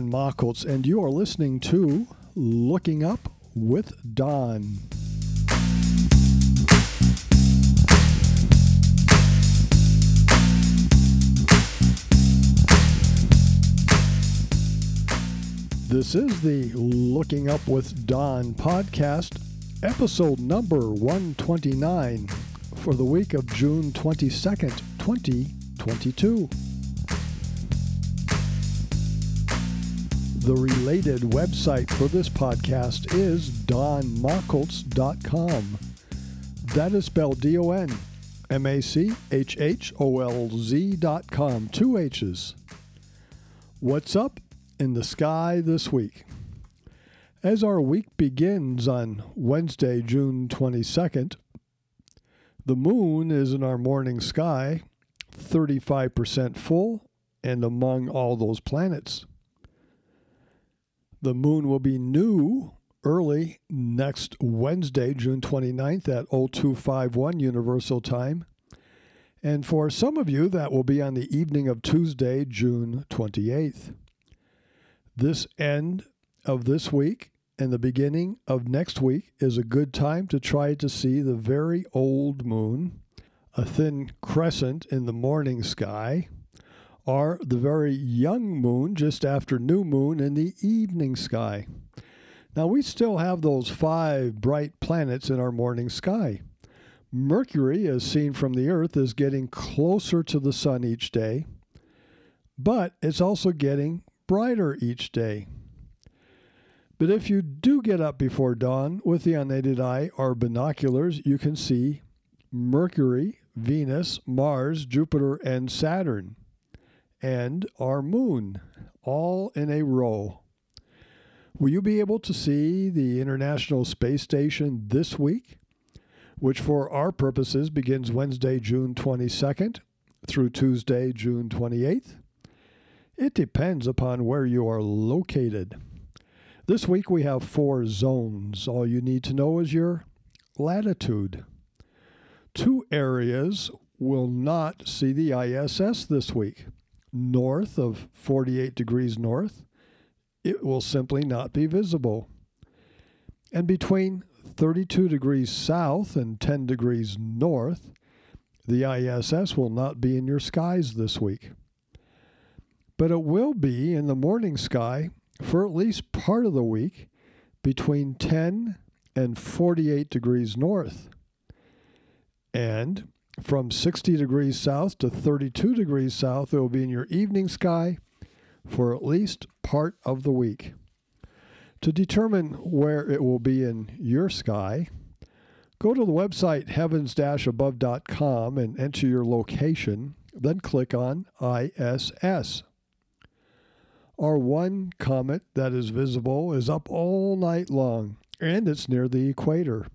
Don Machholz, and you are listening to Looking Up with Don. This is the Looking Up with Don podcast, episode number 129 for the week of June 22nd, 2022. The related website for this podcast is donmachholz.com. That is spelled D O N M A C H H O L Z.com. Two H's. What's up in the sky this week? As our week begins on Wednesday, June 22nd, the moon is in our morning sky, 35% full, and among all those planets. The moon will be new early next Wednesday, June 29th at 0251 Universal Time. And for some of you, that will be on the evening of Tuesday, June 28th. This end of this week and the beginning of next week is a good time to try to see the very old moon, a thin crescent in the morning sky, or the very young moon just after new moon in the evening sky. Now, we still have those five bright planets in our morning sky. Mercury, as seen from the Earth, is getting closer to the Sun each day, but it's also getting brighter each day. But if you do get up before dawn with the unaided eye or binoculars, you can see Mercury, Venus, Mars, Jupiter, and Saturn and our moon, all in a row. Will you be able to see the International Space Station this week, which for our purposes begins Wednesday, June 22nd through Tuesday, June 28th? It depends upon where you are located. This week we have four zones. All you need to know is your latitude. Two areas will not see the ISS this week north of 48 degrees north, it will simply not be visible. And between 32 degrees south and 10 degrees north, the ISS will not be in your skies this week. But it will be in the morning sky for at least part of the week between 10 and 48 degrees north. And from 60 degrees south to 32 degrees south, it will be in your evening sky for at least part of the week. To determine where it will be in your sky, go to the website heavens above.com and enter your location, then click on ISS. Our one comet that is visible is up all night long, and it's near the equator.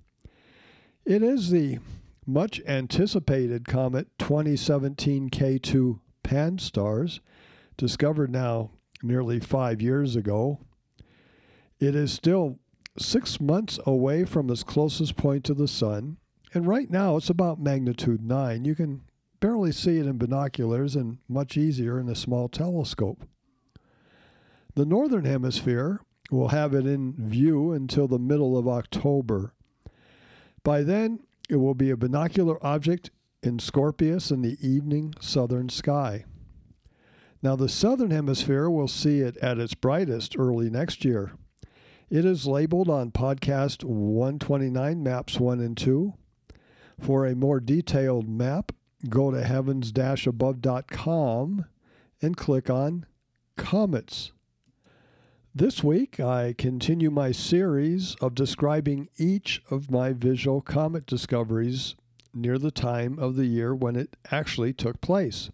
It is the much anticipated comet 2017 K2 Pan-STARRS, discovered now nearly five years ago. It is still six months away from its closest point to the Sun, and right now it's about magnitude 9. You can barely see it in binoculars and much easier in a small telescope. The Northern Hemisphere will have it in view until the middle of October. By then, it will be a binocular object in Scorpius in the evening southern sky. Now, the southern hemisphere will see it at its brightest early next year. It is labeled on podcast 129, maps 1 and 2. For a more detailed map, go to heavens above.com and click on Comets. This week, I continue my series of describing each of my visual comet discoveries near the time of the year when it actually took place.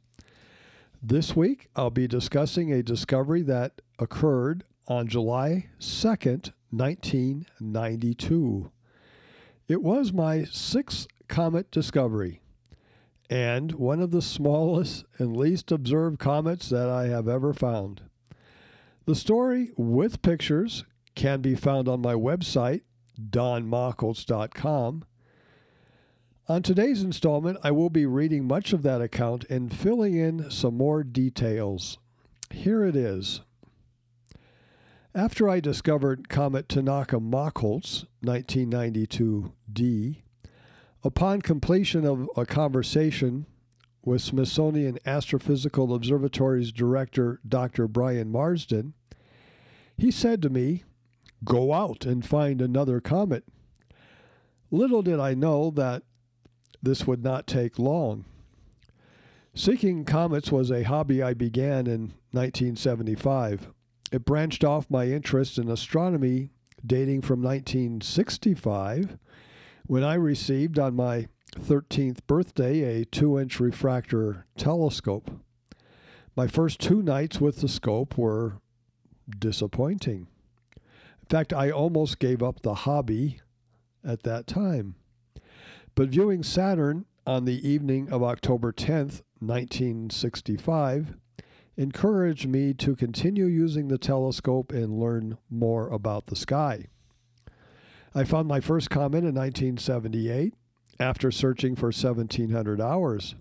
This week, I'll be discussing a discovery that occurred on July 2nd, 1992. It was my sixth comet discovery and one of the smallest and least observed comets that I have ever found. The story with pictures can be found on my website, donmachholz.com. On today's installment, I will be reading much of that account and filling in some more details. Here it is. After I discovered Comet Tanaka Machholz, 1992D, upon completion of a conversation with Smithsonian Astrophysical Observatory's director, Dr. Brian Marsden, he said to me, Go out and find another comet. Little did I know that this would not take long. Seeking comets was a hobby I began in 1975. It branched off my interest in astronomy dating from 1965 when I received on my 13th birthday a 2 inch refractor telescope. My first two nights with the scope were disappointing. In fact, I almost gave up the hobby at that time. But viewing Saturn on the evening of October 10th, 1965, encouraged me to continue using the telescope and learn more about the sky. I found my first comet in 1978 after searching for 1700 hours.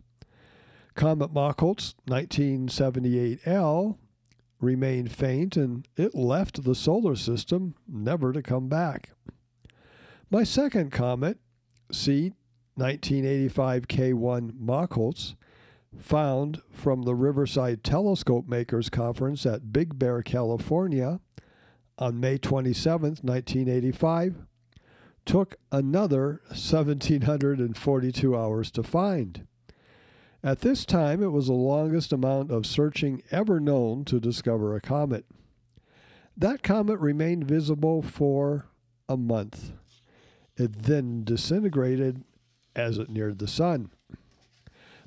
Comet Machholz 1978L remained faint and it left the solar system never to come back. My second comet, C 1985 K1 Machholz, found from the Riverside Telescope Makers Conference at Big Bear, California on May 27, 1985, took another 1,742 hours to find. At this time, it was the longest amount of searching ever known to discover a comet. That comet remained visible for a month. It then disintegrated as it neared the Sun.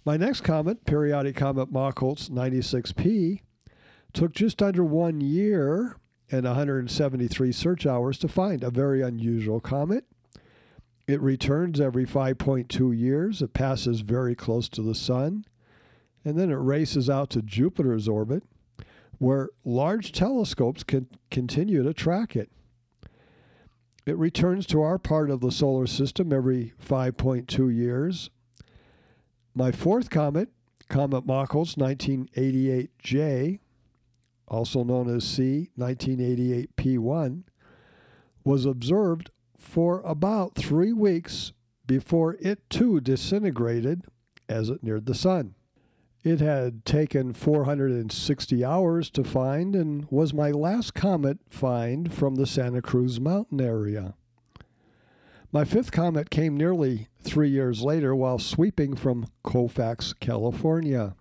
My next comet, periodic comet Machholz 96P, took just under one year and 173 search hours to find, a very unusual comet. It returns every 5.2 years. It passes very close to the Sun, and then it races out to Jupiter's orbit, where large telescopes can continue to track it. It returns to our part of the solar system every 5.2 years. My fourth comet, Comet Machholz 1988J, also known as C 1988P1, was observed for about three weeks before it too disintegrated as it neared the Sun. It had taken 460 hours to find and was my last comet find from the Santa Cruz Mountain area. My fifth comet came nearly three years later while sweeping from Colfax, California.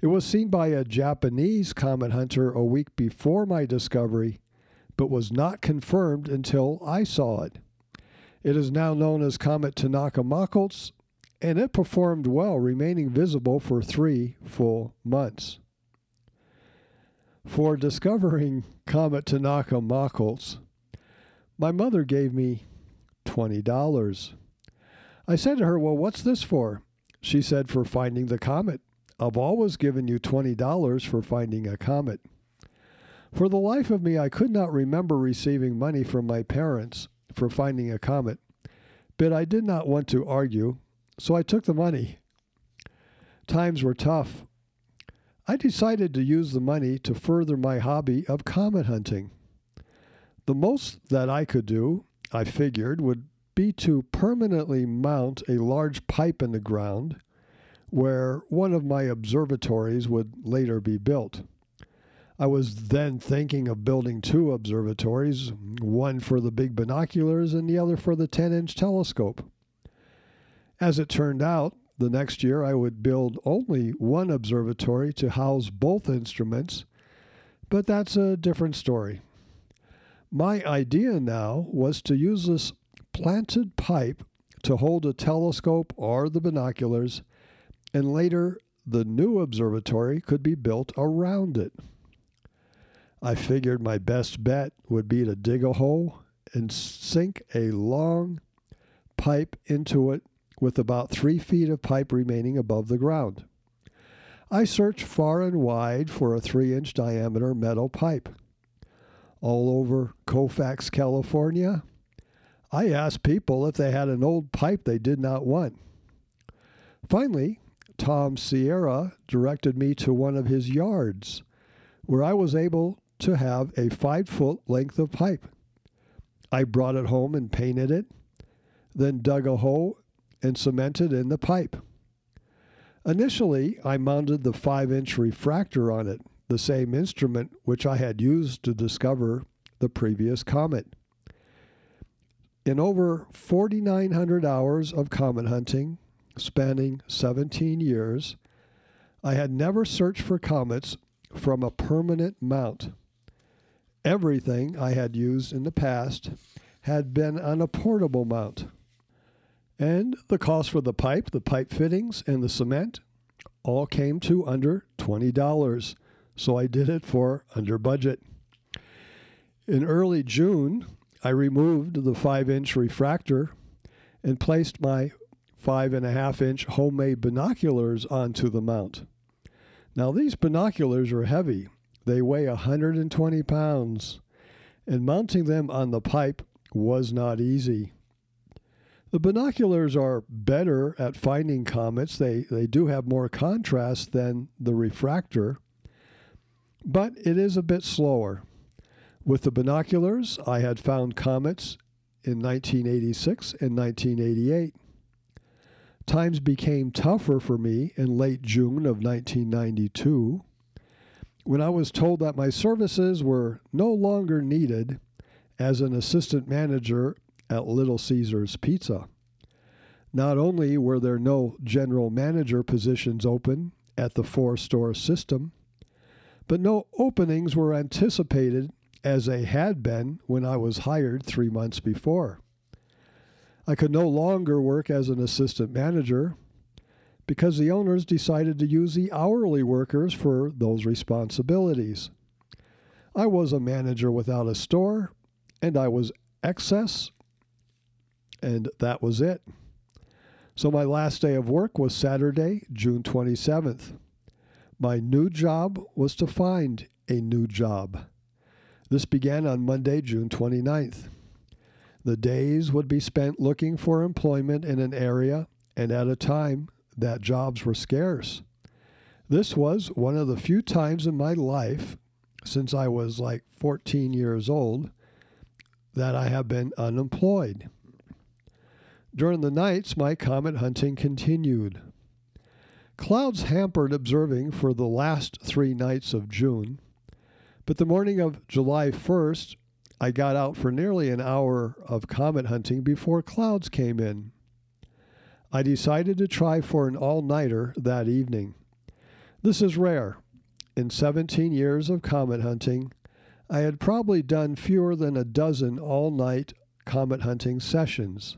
It was seen by a Japanese comet hunter a week before my discovery, but was not confirmed until I saw it. It is now known as Comet Tanaka Machholz and it performed well, remaining visible for three full months. For discovering Comet Tanaka Machholz, my mother gave me $20. I said to her, Well, what's this for? She said, For finding the comet. I've always given you $20 for finding a comet. For the life of me, I could not remember receiving money from my parents for finding a comet, but I did not want to argue so I took the money. Times were tough. I decided to use the money to further my hobby of comet hunting. The most that I could do, I figured, would be to permanently mount a large pipe in the ground where one of my observatories would later be built. I was then thinking of building two observatories, one for the big binoculars and the other for the 10 inch telescope. As it turned out, the next year I would build only one observatory to house both instruments, but that's a different story. My idea now was to use this planted pipe to hold a telescope or the binoculars, and later the new observatory could be built around it. I figured my best bet would be to dig a hole and sink a long pipe into it with about three feet of pipe remaining above the ground. I searched far and wide for a three inch diameter metal pipe. All over Colfax, California, I asked people if they had an old pipe they did not want. Finally, Tom Sierra directed me to one of his yards, where I was able to have a five foot length of pipe. I brought it home and painted it, then dug a hole and cemented in the pipe. Initially, I mounted the 5 inch refractor on it, the same instrument which I had used to discover the previous comet. In over 4,900 hours of comet hunting, spanning 17 years, I had never searched for comets from a permanent mount. Everything I had used in the past had been on a portable mount. And the cost for the pipe, the pipe fittings, and the cement all came to under $20. So I did it for under budget. In early June, I removed the 5 inch refractor and placed my five and a half inch homemade binoculars onto the mount. Now, these binoculars are heavy, they weigh 120 pounds, and mounting them on the pipe was not easy. The binoculars are better at finding comets. They, they do have more contrast than the refractor, but it is a bit slower. With the binoculars, I had found comets in 1986 and 1988. Times became tougher for me in late June of 1992 when I was told that my services were no longer needed as an assistant manager at Little Caesars Pizza. Not only were there no general manager positions open at the four store system, but no openings were anticipated as they had been when I was hired three months before. I could no longer work as an assistant manager because the owners decided to use the hourly workers for those responsibilities. I was a manager without a store, and I was excess and that was it. So my last day of work was Saturday, June 27th. My new job was to find a new job. This began on Monday, June 29th. The days would be spent looking for employment in an area and at a time that jobs were scarce. This was one of the few times in my life, since I was like 14 years old, that I have been unemployed. During the nights, my comet hunting continued. Clouds hampered observing for the last three nights of June, but the morning of July 1st, I got out for nearly an hour of comet hunting before clouds came in. I decided to try for an all nighter that evening. This is rare. In 17 years of comet hunting, I had probably done fewer than a dozen all night comet hunting sessions.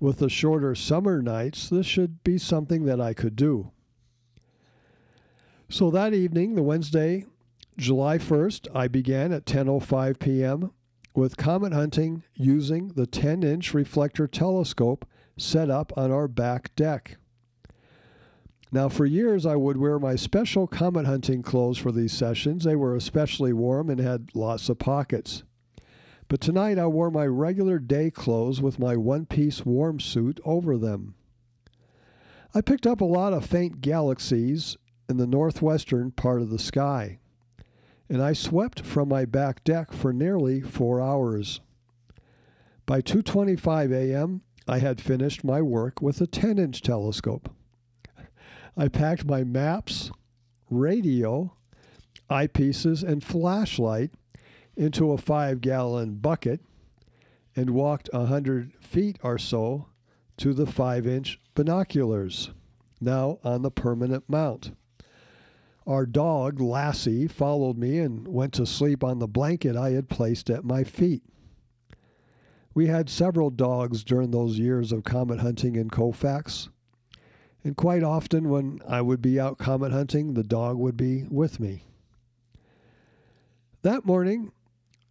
With the shorter summer nights, this should be something that I could do. So that evening, the Wednesday, July 1st, I began at 10:05 p.m. with comet hunting using the 10-inch reflector telescope set up on our back deck. Now, for years, I would wear my special comet hunting clothes for these sessions. They were especially warm and had lots of pockets. But tonight I wore my regular day clothes with my one piece warm suit over them. I picked up a lot of faint galaxies in the northwestern part of the sky, and I swept from my back deck for nearly four hours. By 2:25 a.m., I had finished my work with a 10-inch telescope. I packed my maps, radio, eyepieces, and flashlight into a five gallon bucket and walked a hundred feet or so to the five inch binoculars, now on the permanent mount. Our dog, Lassie, followed me and went to sleep on the blanket I had placed at my feet. We had several dogs during those years of comet hunting in Colfax, and quite often when I would be out comet hunting, the dog would be with me. That morning,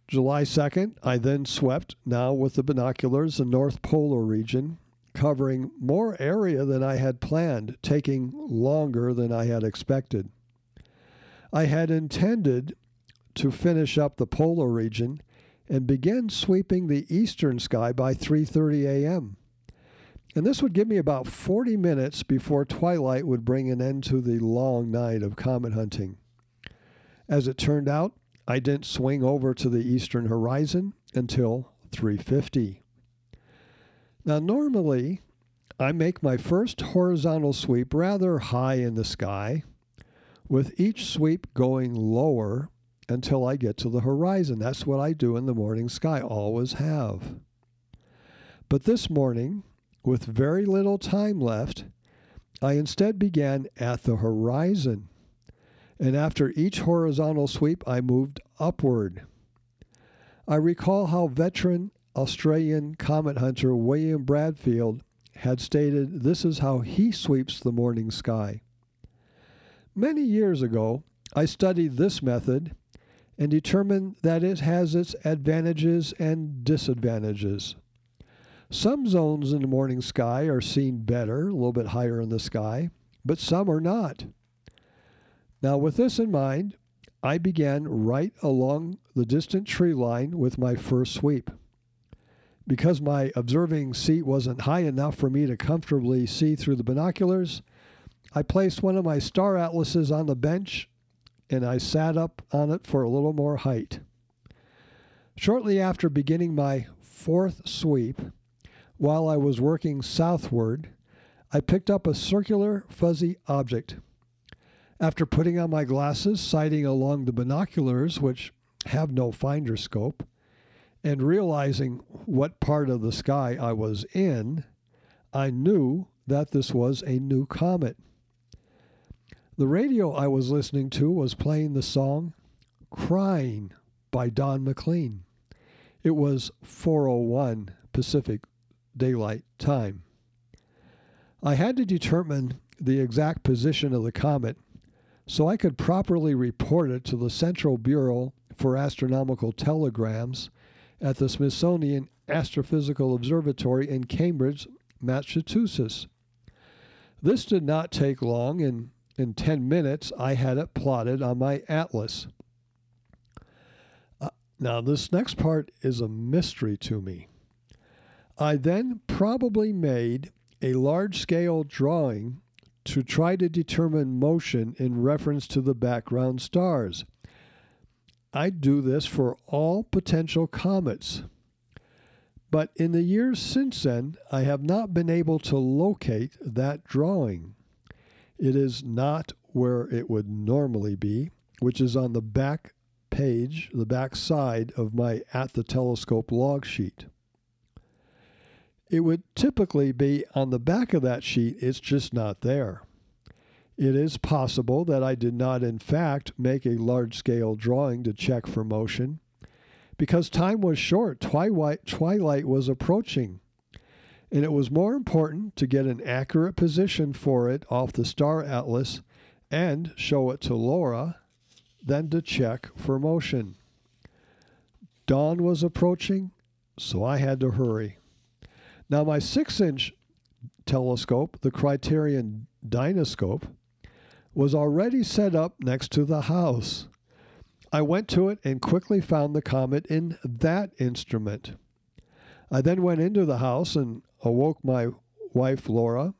July 2nd, I then swept, now with the binoculars, the North Polar region, covering more area than I had planned, taking longer than I had expected. I had intended to finish up the polar region and begin sweeping the eastern sky by 3:30 a.m. And this would give me about 40 minutes before twilight would bring an end to the long night of comet hunting. As it turned out, I didn't swing over to the eastern horizon until 350. Now, normally, I make my first horizontal sweep rather high in the sky, with each sweep going lower until I get to the horizon. That's what I do in the morning sky, always have. But this morning, with very little time left, I instead began at the horizon. And after each horizontal sweep, I moved upward. I recall how veteran Australian comet hunter William Bradfield had stated this is how he sweeps the morning sky. Many years ago, I studied this method and determined that it has its advantages and disadvantages. Some zones in the morning sky are seen better, a little bit higher in the sky, but some are not. Now, with this in mind, I began right along the distant tree line with my first sweep. Because my observing seat wasn't high enough for me to comfortably see through the binoculars, I placed one of my star atlases on the bench and I sat up on it for a little more height. Shortly after beginning my fourth sweep, while I was working southward, I picked up a circular, fuzzy object. After putting on my glasses, sighting along the binoculars, which have no finder scope, and realizing what part of the sky I was in, I knew that this was a new comet. The radio I was listening to was playing the song Crying by Don McLean. It was 401 Pacific Daylight Time. I had to determine the exact position of the comet so I could properly report it to the Central Bureau for Astronomical Telegrams at the Smithsonian Astrophysical Observatory in Cambridge, Massachusetts. This did not take long, and in 10 minutes I had it plotted on my atlas. Uh, now, this next part is a mystery to me. I then probably made a large scale drawing to try to determine motion in reference to the background stars. I do this for all potential comets. But in the years since then, I have not been able to locate that drawing. It is not where it would normally be, which is on the back page, the back side of my At the Telescope log sheet. It would typically be on the back of that sheet, it's just not there. It is possible that I did not, in fact, make a large scale drawing to check for motion because time was short, twilight, twilight was approaching, and it was more important to get an accurate position for it off the star atlas and show it to Laura than to check for motion. Dawn was approaching, so I had to hurry. Now, my six inch telescope, the Criterion Dynascope, was already set up next to the house. I went to it and quickly found the comet in that instrument. I then went into the house and awoke my wife Laura,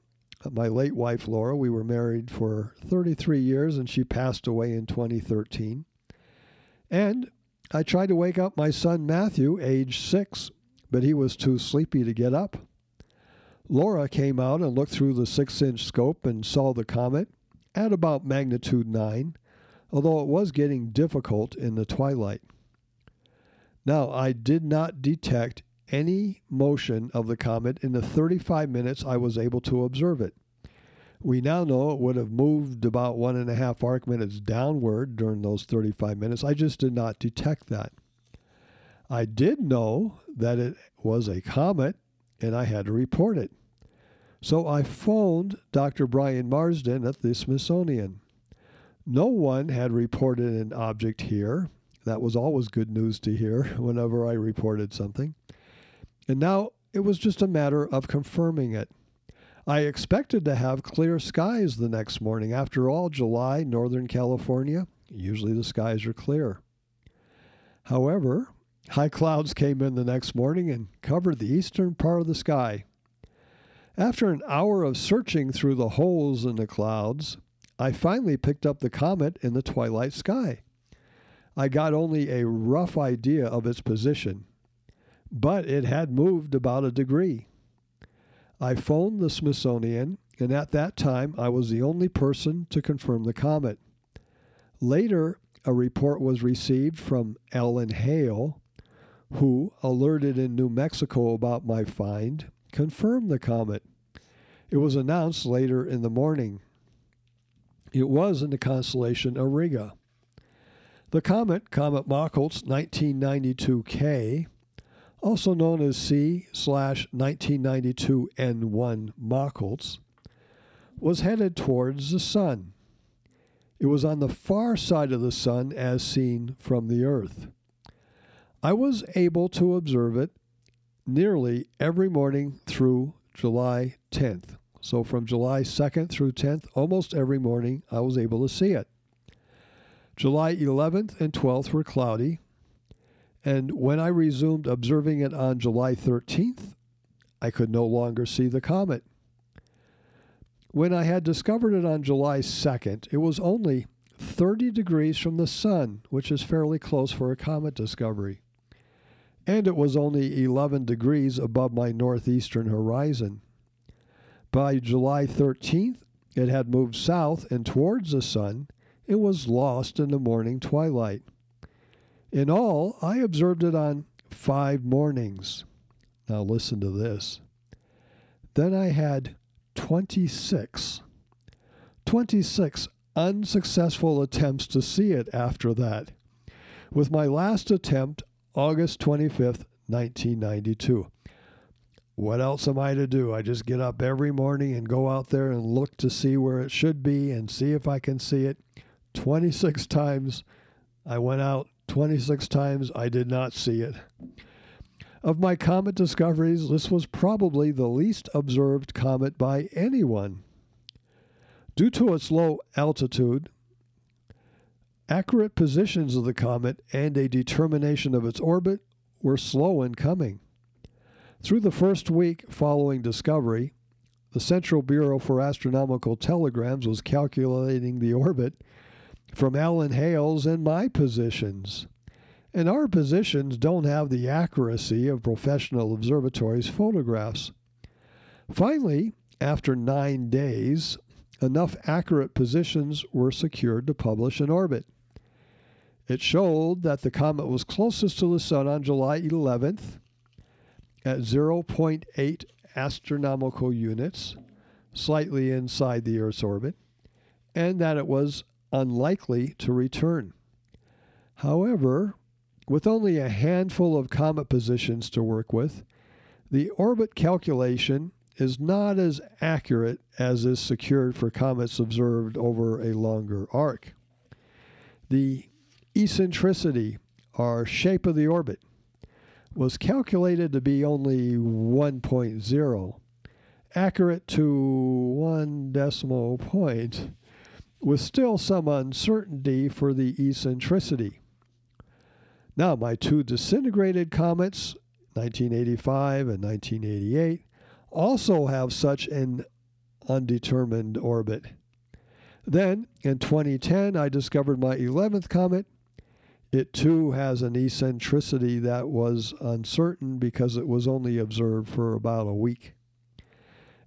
my late wife Laura. We were married for 33 years and she passed away in 2013. And I tried to wake up my son Matthew, age six, but he was too sleepy to get up. Laura came out and looked through the six inch scope and saw the comet at about magnitude 9, although it was getting difficult in the twilight. Now, I did not detect any motion of the comet in the 35 minutes I was able to observe it. We now know it would have moved about one and a half arc minutes downward during those 35 minutes. I just did not detect that. I did know that it was a comet and I had to report it. So I phoned Dr. Brian Marsden at the Smithsonian. No one had reported an object here. That was always good news to hear whenever I reported something. And now it was just a matter of confirming it. I expected to have clear skies the next morning. After all, July, Northern California, usually the skies are clear. However, High clouds came in the next morning and covered the eastern part of the sky. After an hour of searching through the holes in the clouds, I finally picked up the comet in the twilight sky. I got only a rough idea of its position, but it had moved about a degree. I phoned the Smithsonian, and at that time I was the only person to confirm the comet. Later, a report was received from Alan Hale, who, alerted in New Mexico about my find, confirmed the comet. It was announced later in the morning. It was in the constellation Auriga. The comet, Comet Machholz 1992K, also known as C slash 1992 N1 Machholz, was headed towards the Sun. It was on the far side of the Sun as seen from the Earth. I was able to observe it nearly every morning through July 10th. So from July 2nd through 10th, almost every morning, I was able to see it. July 11th and 12th were cloudy, and when I resumed observing it on July 13th, I could no longer see the comet. When I had discovered it on July 2nd, it was only 30 degrees from the sun, which is fairly close for a comet discovery. And it was only 11 degrees above my northeastern horizon. By July 13th, it had moved south and towards the sun it was lost in the morning twilight. In all, I observed it on five mornings. Now listen to this. Then I had 26. 26 unsuccessful attempts to see it after that, with my last attempt August 25th, 1992. What else am I to do? I just get up every morning and go out there and look to see where it should be and see if I can see it. 26 times. I went out 26 times. I did not see it. Of my comet discoveries, this was probably the least observed comet by anyone. Due to its low altitude, accurate positions of the comet and a determination of its orbit were slow in coming. Through the first week following discovery, the Central Bureau for Astronomical Telegrams was calculating the orbit from Alan Hale's and my positions. And our positions don't have the accuracy of professional observatories' photographs. Finally, after nine days, enough accurate positions were secured to publish in orbit. It showed that the comet was closest to the Sun on July 11th at 0.8 astronomical units, slightly inside the Earth's orbit, and that it was unlikely to return. However, with only a handful of comet positions to work with, the orbit calculation is not as accurate as is secured for comets observed over a longer arc. The eccentricity, or shape of the orbit, was calculated to be only 1.0, accurate to one decimal point with still some uncertainty for the eccentricity. Now, my two disintegrated comets, 1985 and 1988, also have such an undetermined orbit. Then, in 2010, I discovered my 11th comet. It too has an eccentricity that was uncertain because it was only observed for about a week.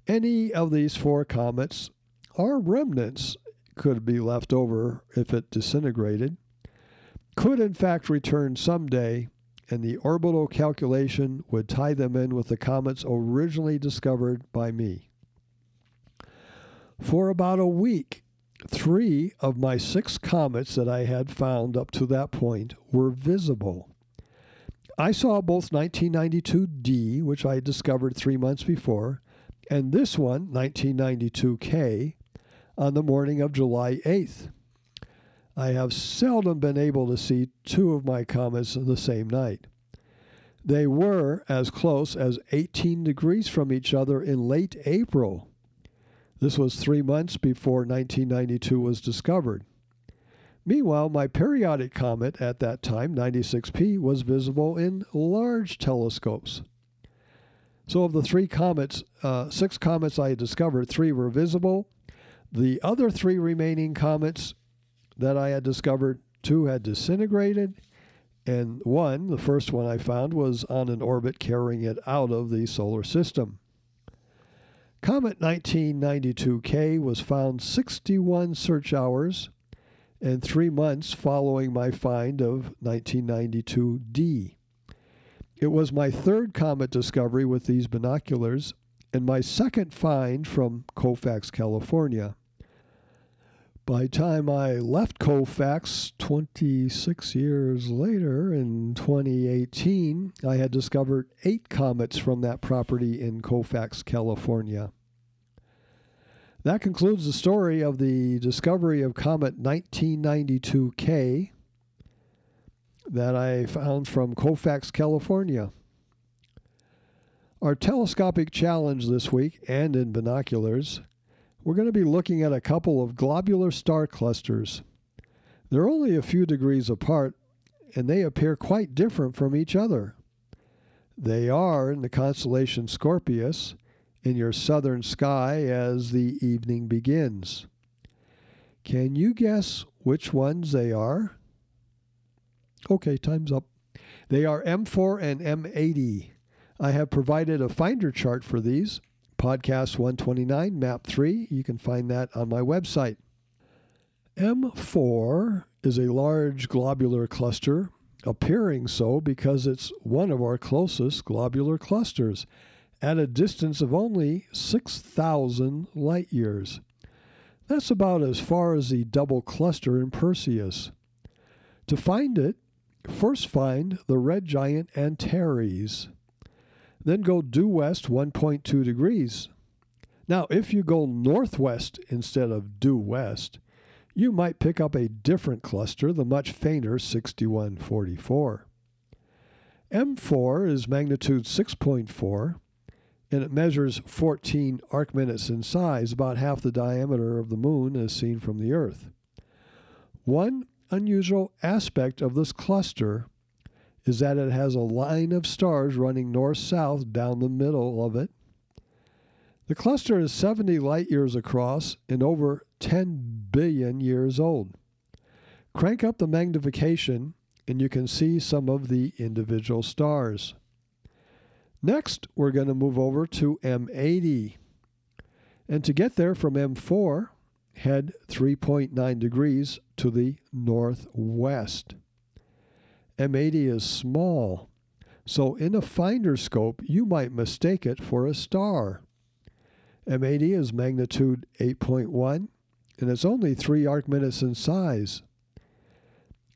Any of these four comets are remnants could be left over if it disintegrated, could in fact return someday, and the orbital calculation would tie them in with the comets originally discovered by me. For about a week, three of my six comets that I had found up to that point were visible. I saw both 1992D, which I discovered three months before, and this one, 1992K, on the morning of July 8th. I have seldom been able to see two of my comets the same night. They were as close as 18 degrees from each other in late April. This was three months before 1992 was discovered. Meanwhile, my periodic comet at that time, 96P, was visible in large telescopes. So, of the three comets, uh, six comets I had discovered, three were visible the other three remaining comets that I had discovered, two had disintegrated, and one, the first one I found, was on an orbit carrying it out of the solar system. Comet 1992K was found 61 search hours and three months following my find of 1992D. It was my third comet discovery with these binoculars and my second find from Colfax, California. By time I left Colfax 26 years later in 2018, I had discovered eight comets from that property in Colfax, California. That concludes the story of the discovery of Comet 1992K that I found from Colfax, California. Our telescopic challenge this week and in binoculars, we're going to be looking at a couple of globular star clusters. They're only a few degrees apart and they appear quite different from each other. They are in the constellation Scorpius in your southern sky as the evening begins. Can you guess which ones they are? Okay, time's up. They are M4 and M80. I have provided a finder chart for these. Podcast 129, Map 3. You can find that on my website. M4 is a large globular cluster, appearing so because it's one of our closest globular clusters at a distance of only 6,000 light years. That's about as far as the double cluster in Perseus. To find it, first find the red giant Antares. Then go due west 1.2 degrees. Now, if you go northwest instead of due west, you might pick up a different cluster, the much fainter 6144. M4 is magnitude 6.4 and it measures 14 arc minutes in size, about half the diameter of the moon as seen from the Earth. One unusual aspect of this cluster is that it has a line of stars running north south down the middle of it. The cluster is 70 light years across and over 10 billion years old. Crank up the magnification and you can see some of the individual stars. Next, we're going to move over to M80. And to get there from M4, head 3.9 degrees to the northwest. M80 is small, so in a finder scope, you might mistake it for a star. M80 is magnitude 8.1, and it's only 3 arc minutes in size.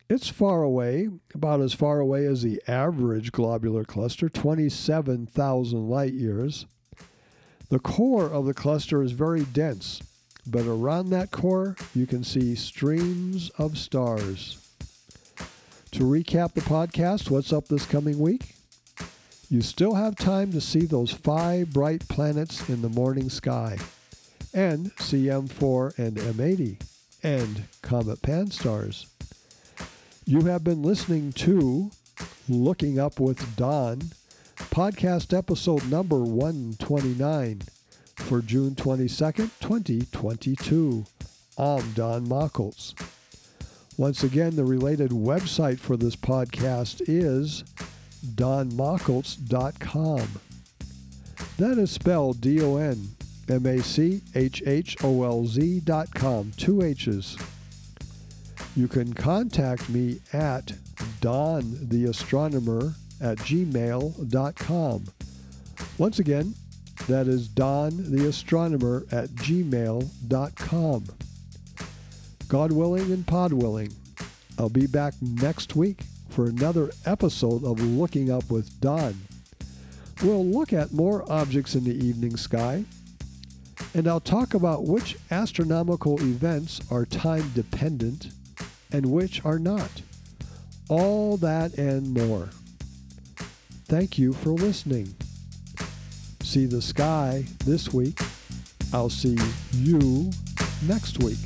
It's far away, about as far away as the average globular cluster, 27,000 light years. The core of the cluster is very dense, but around that core you can see streams of stars. To recap the podcast, what's up this coming week? You still have time to see those five bright planets in the morning sky, and CM4 and M80, and Comet Pan-STARRS. You have been listening to Looking Up with Don, podcast episode number 129 for June 22nd, 2022. I'm Don Machholz. Once again, the related website for this podcast is donmachholz.com. That is spelled D O N M A C H H O L Z dot com, two H's you can contact me at dontheastronomer at gmail.com. Once again, that is dontheastronomer at gmail.com. God willing and pod willing, I'll be back next week for another episode of Looking Up with Don. We'll look at more objects in the evening sky, and I'll talk about which astronomical events are time dependent and which are not. All that and more. Thank you for listening. See the sky this week. I'll see you next week.